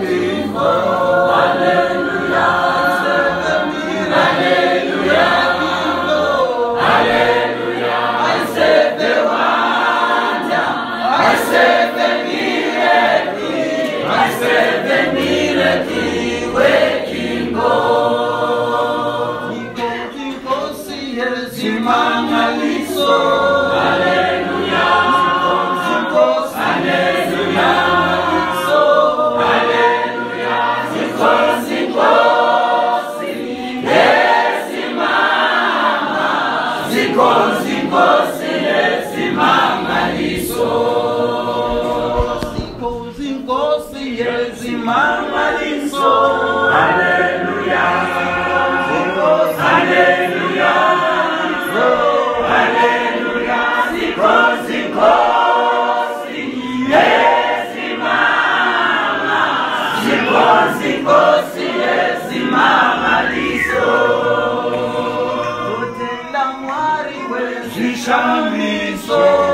happy birthday. ziko ziko siye simangaliso ziko ziko siye simangaliso Hallelujah. me.